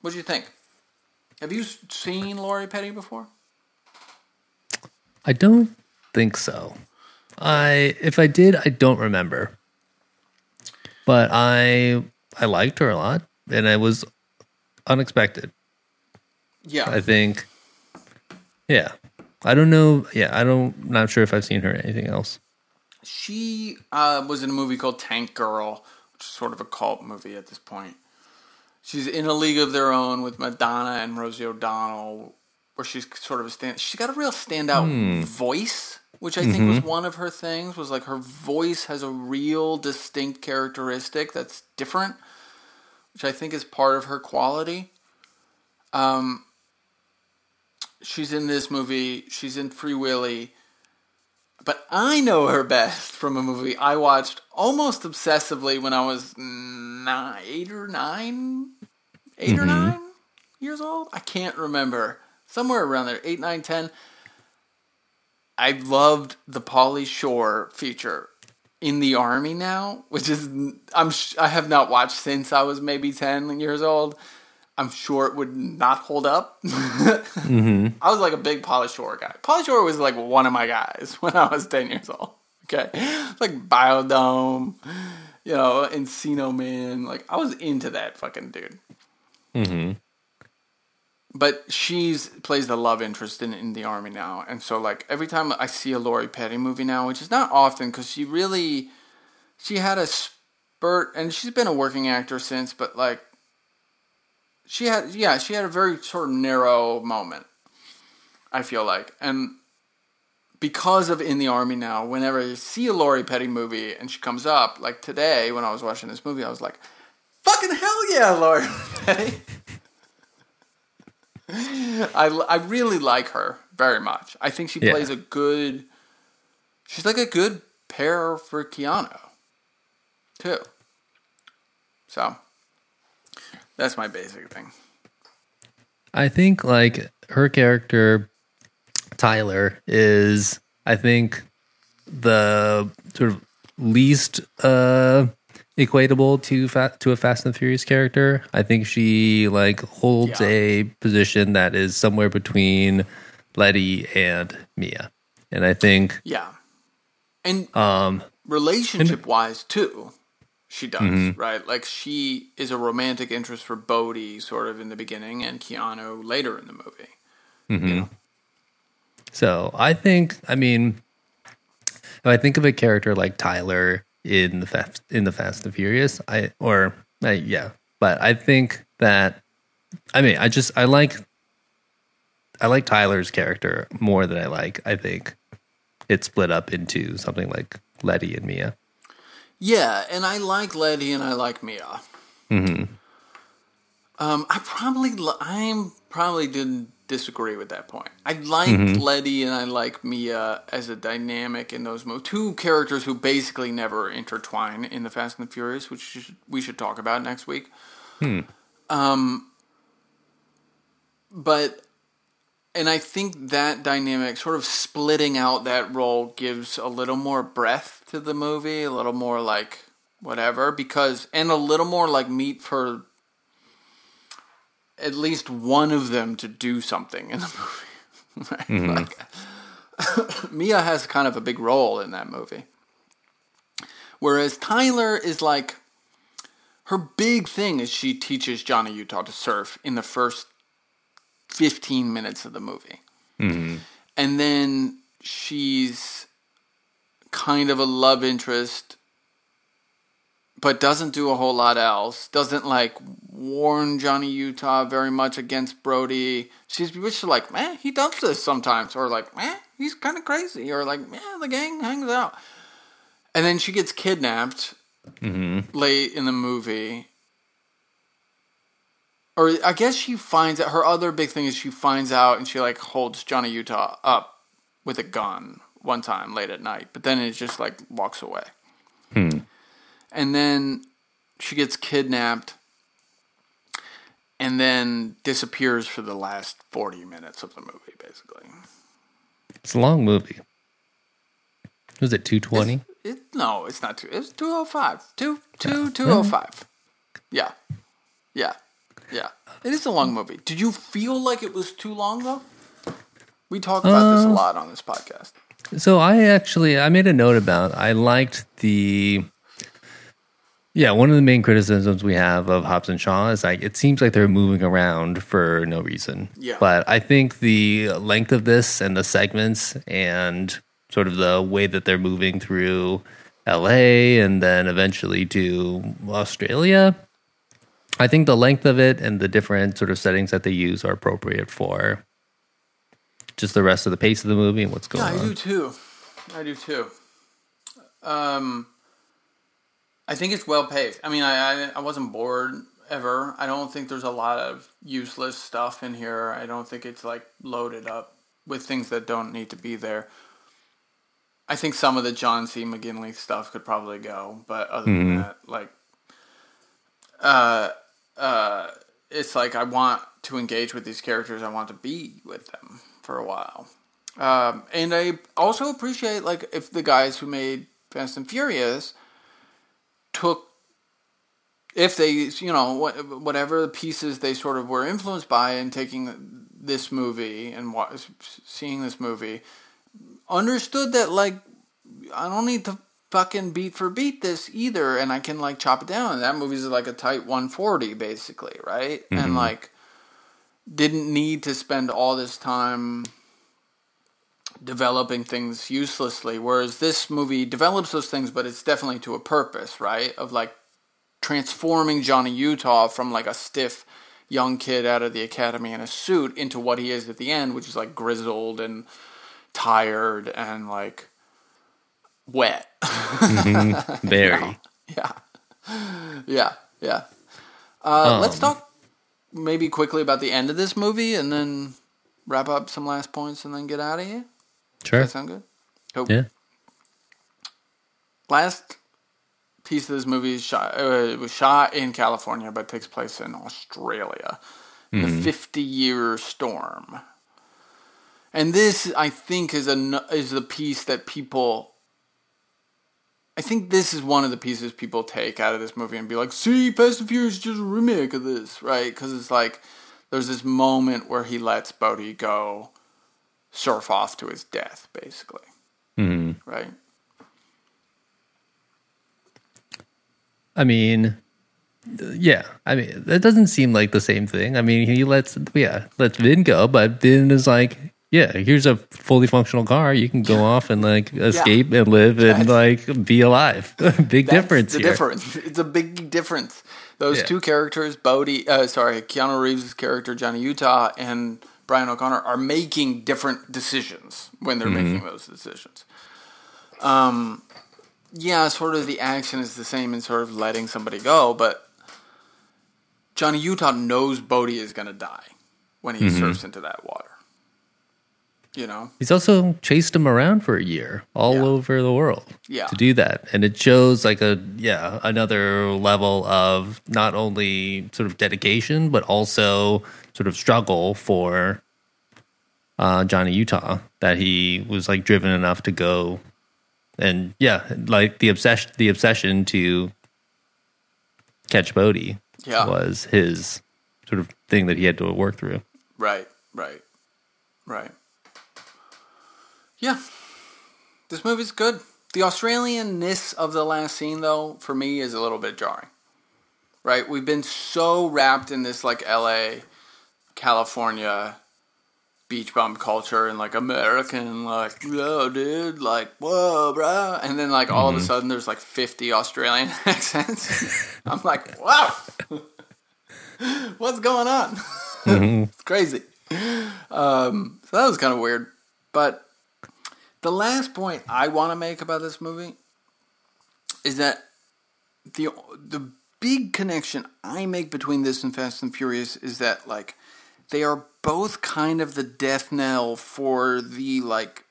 What do you think? Have you seen Lori Petty before? I don't think so. I if I did, I don't remember. But I I liked her a lot, and it was unexpected. Yeah. I think. Yeah, I don't know. Yeah, I don't. Not sure if I've seen her in anything else. She uh, was in a movie called Tank Girl, sort of a cult movie at this point. She's in a league of their own with Madonna and Rosie O'Donnell, where she's sort of a stand. She's got a real standout voice, which I think was one of her things. Was like her voice has a real distinct characteristic that's different, which I think is part of her quality. Um, she's in this movie. She's in Free Willy. But I know her best from a movie I watched almost obsessively when I was nine, eight or nine, 8 or mm-hmm. nine years old. I can't remember. Somewhere around there, eight, nine, ten. I loved the Pauly Shore feature in the army now, which is I'm I have not watched since I was maybe ten years old. I'm sure it would not hold up. (laughs) I was like a big Pauly Shore guy. Pauly Shore was like one of my guys (laughs) when I was 10 years old. Okay. Like Biodome, you know, Encino Man. Like I was into that fucking dude. Mm-hmm. But she's plays the love interest in, in the army now. And so like every time I see a Lori Petty movie now, which is not often because she really she had a spurt and she's been a working actor since, but like she had yeah, she had a very sort of narrow moment. I feel like. And because of In the Army now, whenever I see a Lori Petty movie and she comes up, like today when I was watching this movie, I was like, fucking hell yeah, Lori Petty. I, I really like her very much. I think she Yeah. plays a good. She's like a good pair for Keanu, too. So, that's my basic thing. I think like her character Tyler is I think the sort of least uh equatable to fa- to a Fast and Furious character. I think she like holds Yeah. a position that is somewhere between Letty and Mia. And I think Yeah. And um relationship wise, too, she does, right? Like, she is a romantic interest for Bodhi, sort of in the beginning, and Keanu later in the movie. You know? So I think, I mean, if I think of a character like Tyler in the Fast, in the Fast and Furious, I or uh, yeah, but I think that, I mean, I just I like, I like Tyler's character more than I like. I think it split up into something like Letty and Mia. Yeah, and I like Letty and I like Mia. Um, I probably I'm probably didn't disagree with that point. I like Letty and I like Mia as a dynamic in those movies. Two characters who basically never intertwine in the Fast and the Furious, which we should talk about next week. Um, but and I think that dynamic, sort of splitting out that role, gives a little more breath to the movie, a little more like whatever, because and a little more like meat for at least one of them to do something in the (laughs) movie. right? (laughs) Mm-hmm. Like, (coughs) Mia has kind of a big role in that movie, whereas Tyler is like her big thing is she teaches Johnny Utah to surf in the first 15 minutes of the movie. And then she's kind of a love interest but doesn't do a whole lot else. Doesn't like warn Johnny Utah very much against Brody. She's just like, man, he does this sometimes, or like, man, he's kind of crazy, or like, man, the gang hangs out. And then she gets kidnapped Mm-hmm. late in the movie. Or I guess she finds out her other big thing is she finds out and she like holds Johnny Utah up with a gun one time late at night, but then it just like walks away. Hmm. And then she gets kidnapped and then disappears for the last 40 minutes of the movie basically. It's a long movie. Was it 220? It, no, it's not two. It's two oh five. Two two two oh five. Yeah, yeah, yeah. It is a long movie. Did you feel like it was too long though? We talk about this a um, lot on this podcast. So I actually I made a note about I liked the yeah, one of the main criticisms we have of Hobbs and Shaw is like it seems like they're moving around for no reason. Yeah. But I think the length of this and the segments and sort of the way that they're moving through LA and then eventually to Australia, I think the length of it and the different sort of settings that they use are appropriate for just the rest of the pace of the movie and what's going Yeah, I on. do too. I do too. Um, I think it's well paced. I mean, I, I I wasn't bored ever. I don't think there's a lot of useless stuff in here. I don't think it's like loaded up with things that don't need to be there. I think some of the John C. McGinley stuff could probably go, but other than that, like, uh, uh, it's like I want to engage with these characters. I want to be with them for a while. Um, and I also appreciate like if the guys who made Fast and Furious took if they you know what, whatever pieces they sort of were influenced by in taking this movie and seeing this movie understood that like I don't need to fucking beat for beat this either and I can like chop it down and that movie's like a tight 140 basically right? And mm-hmm. like didn't need to spend all this time developing things uselessly whereas this movie develops those things but it's definitely to a purpose right? Of like transforming Johnny Utah from like a stiff young kid out of the academy in a suit into what he is at the end which is like grizzled and tired and like wet (laughs) Very. yeah yeah yeah uh, let's Um, talk maybe quickly about the end of this movie and then wrap up some last points and then get out of here Sure. that sound good cool. Yeah. last piece of this movie is shot, uh, was shot in California, but takes place in Australia. The 50 year storm. And this, I think, is a is the piece that people. I think this is one of the pieces people take out of this movie and be like, "See, Fast and Furious is just a remake of this, right?" Because it's like there's this moment where he lets Bodhi go surf off to his death, basically, Mhm. right? I mean, yeah. I mean, that doesn't seem like the same thing. I mean, he lets yeah lets Vin go, but Vin is like, yeah, here's a fully functional car. You can go off and like (laughs) escape and live and like be alive. (laughs) Big That's difference The here. difference. It's a big difference. Those Yeah. two characters, Bodhi, uh, sorry, Keanu Reeves' character Johnny Utah and Brian O'Connor, are making different decisions when they're Mm-hmm. making those decisions. Um, yeah, sort of the action is the same in sort of letting somebody go, but Johnny Utah knows Bodhi is going to die when he Mm-hmm. surfs into that water. You know, He's also chased him around for a year all Yeah. over the world Yeah. to do that. And it shows like a, yeah, another level of not only sort of dedication, but also sort of struggle for uh, Johnny Utah that he was like driven enough to go and yeah, like the obsession, the obsession to catch Bodhi Yeah. was his sort of thing that he had to work through. Right, right, right. Yeah, this movie's good. The Australianness of the last scene, though, for me, is a little bit jarring. Right, we've been so wrapped in this like L.A., California, beach bum culture and like American, like, yo, dude, like, whoa, bro. And then, like, all of a sudden, there's like 50 Australian (laughs) accents. I'm like, wow, (laughs) what's going on? (laughs) it's crazy. Um, so that was kind of weird. But the last point I want to make about this movie is that the the big connection I make between this and Fast and Furious is that like they are both kind of the death knell for the like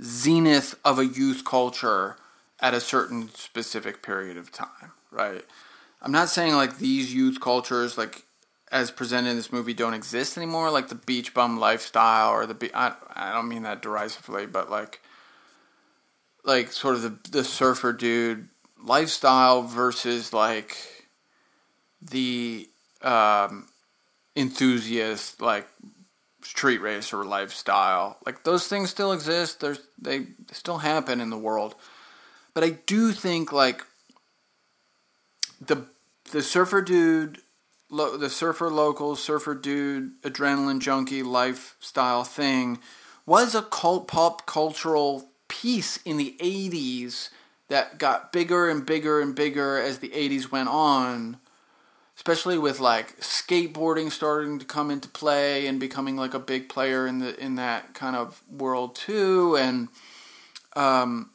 zenith of a youth culture at a certain specific period of time, right? I'm not saying like these youth cultures like as presented in this movie don't exist anymore, like the beach bum lifestyle or the be- I, I don't mean that derisively, but like like sort of the the surfer dude lifestyle versus like the um, enthusiast like street racer lifestyle. Like those things still exist. There's they still happen in the world, but I do think like the the surfer dude, lo, the surfer local surfer dude adrenaline junkie lifestyle thing was a cult pop cultural piece in the 80s that got bigger and bigger and bigger as the 80s went on especially with like skateboarding starting to come into play and becoming like a big player in the in that kind of world too. And um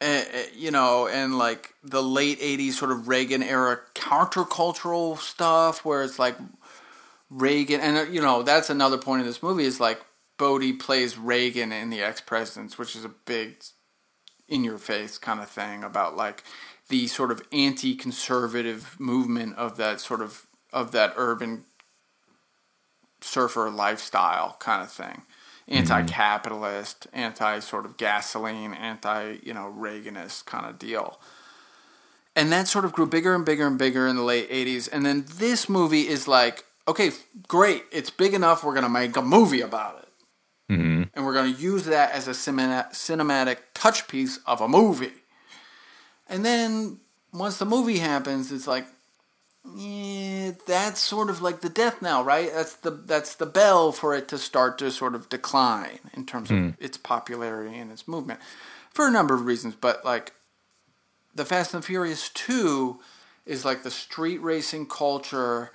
eh, you know and like the late 80s sort of Reagan era countercultural stuff where it's like Reagan and you know that's another point of this movie is like Bodhi plays Reagan in the ex-presidents which is a big in your face kind of thing about like the sort of anti-conservative movement of that sort of of that urban surfer lifestyle kind of thing anti-capitalist anti sort of gasoline anti you know reaganist kind of deal and that sort of grew bigger and bigger and bigger in the late 80s and then this movie is like okay great it's big enough we're going to make a movie about it Mm-hmm. and we're going to use that as a cinema- cinematic touch piece of a movie. And then once the movie happens, it's like, yeah, that's sort of like the death knell, right? That's the that's the bell for it to start to sort of decline in terms of its popularity and its movement, for a number of reasons. But like, the Fast and Furious Two is like the street racing culture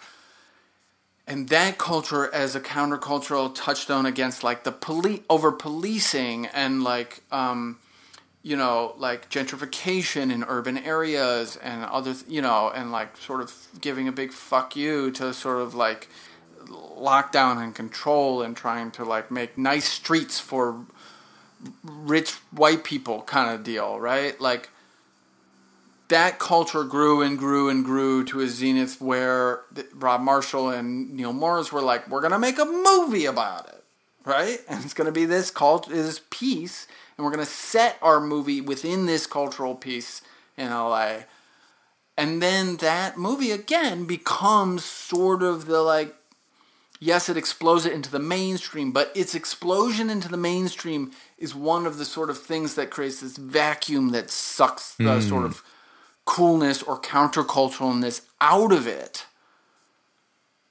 and that culture as a countercultural touchstone against like the police over policing and like um you know like gentrification in urban areas and other you know and like sort of giving a big fuck you to sort of like lockdown and control and trying to like make nice streets for rich white people kind of deal right like that culture grew and grew and grew to a zenith where Rob Marshall and Neal Moritz were like, "We're gonna make a movie about it, right? And it's gonna be this cult, this piece, and we're gonna set our movie within this cultural piece in LA." And then that movie again becomes sort of the like yes, it explodes it into the mainstream, but its explosion into the mainstream is one of the sort of things that creates this vacuum that sucks the hmm. sort of coolness or counterculturalness out of it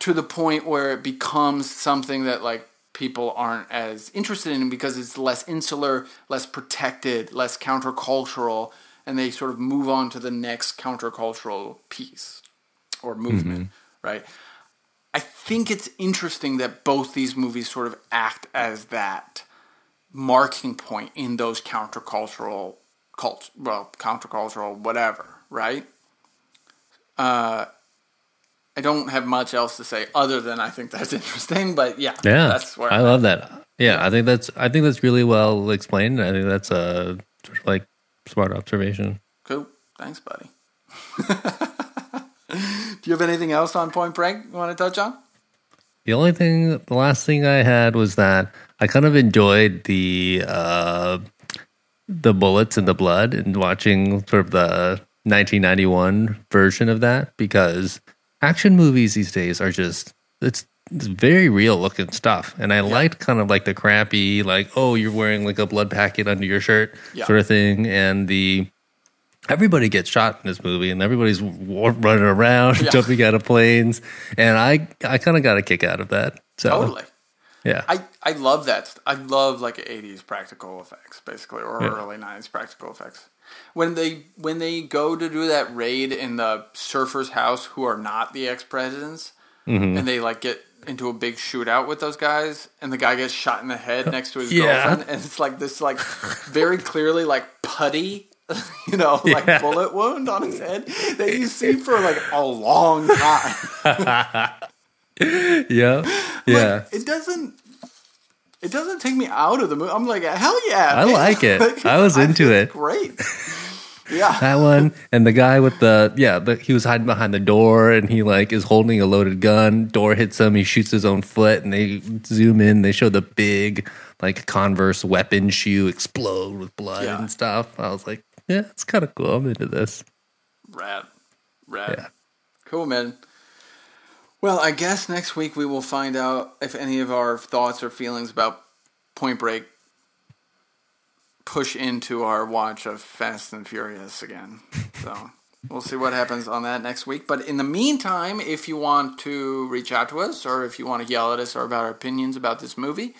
to the point where it becomes something that like people aren't as interested in because it's less insular, less protected, less countercultural, and they sort of move on to the next countercultural piece or movement, right? I think it's interesting that both these movies sort of act as that marking point in those countercultural cult well countercultural whatever right uh i don't have much else to say other than i think that's (laughs) interesting but yeah Yeah, that's where I I'm love that. Yeah, I think that's I think that's really well explained. I think that's a like smart observation. cool thanks buddy (laughs) do you have anything else on point break you want to touch on The only thing, the last thing I had was that I kind of enjoyed the uh, the bullets and the blood and watching sort of the 1991 version of that because action movies these days are just it's, it's very real looking stuff and I liked kind of like the crappy like oh you're wearing like a blood packet under your shirt Yeah. sort of thing and the everybody gets shot in this movie and everybody's running around Yeah. (laughs) jumping out of planes and i i kind of got a kick out of that So Totally. yeah, I, I love that. I love like 80s practical effects, basically, or Yeah. early 90s practical effects. When they when they go to do that raid in the surfer's house, who are not the ex presidents, Mm-hmm. and they like get into a big shootout with those guys, and the guy gets shot in the head next to his Yeah. girlfriend, and it's like this like very clearly like putty. (laughs) You know, like Yeah. bullet wound on his head that you see for like a long time. (laughs) yeah, (laughs) yeah. Like, it doesn't. It doesn't take me out of the movie. I'm like, hell yeah! I man. like it. (laughs) I was into think it. Great. Yeah. (laughs) that one and the guy with the yeah the, he was hiding behind the door and he like is holding a loaded gun door hits him he shoots his own foot and they zoom in they show the big like converse weapon shoe explode with blood Yeah. and stuff i was like yeah it's kind of cool i'm into this Rad. Rad. Yeah. Cool, man. Well, I guess next week we will find out if any of our thoughts or feelings about Point Break push into our watch of Fast and Furious again. So (laughs) we'll see what happens on that next week. But in the meantime, if you want to reach out to us or if you want to yell at us or about our opinions about this movie,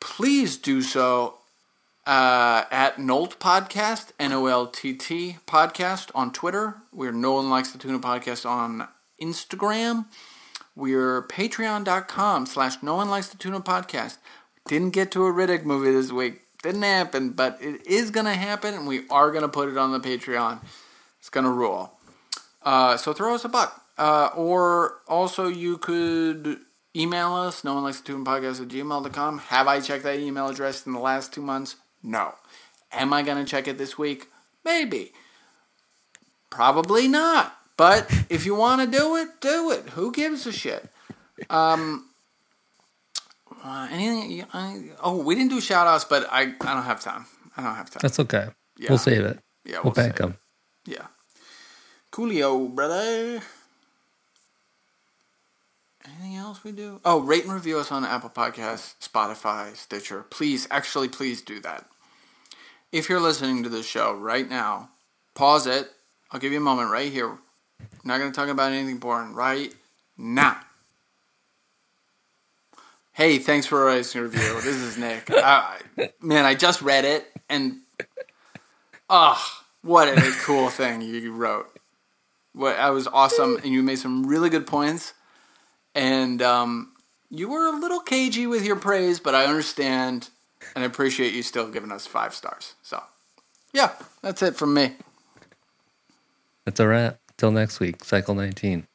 please do so uh, at Nolt Podcast, N O L T T Podcast on Twitter. We're No One Likes the Tuna Podcast on Instagram. We're patreon.com slash No One Likes the Tuna Podcast. Didn't get to a Riddick movie this week. Didn't happen, but it is going to happen, and we are going to put it on the Patreon. It's going to rule. Uh, so throw us a buck. Uh, or also, you could email us, no one likes the tune podcast at gmail.com. Have I checked that email address in the last two months? No. Am I going to check it this week? Maybe. Probably not. But if you want to do it, do it. Who gives a shit? Um, uh, anything? I, oh, we didn't do shout outs, but I, I don't have time. I don't have time. that's okay Yeah. we'll save it Yeah, we'll, we'll back them Yeah. Coolio, brother. Anything else we do? Oh, rate and review us on Apple Podcasts, Spotify, Stitcher. Please, actually, please do that. If you're listening to this show right now, pause it. I'll give you a moment right here. I'm not going to talk about anything boring right now. Hey, thanks for writing a review. This is Nick. (laughs) I, man, I just read it and ah, what a cool thing you wrote. What that was awesome, and you made some really good points. And um, you were a little cagey with your praise, but I understand and I appreciate you still giving us five stars. So, yeah, that's it from me. that's a wrap till next week cycle 19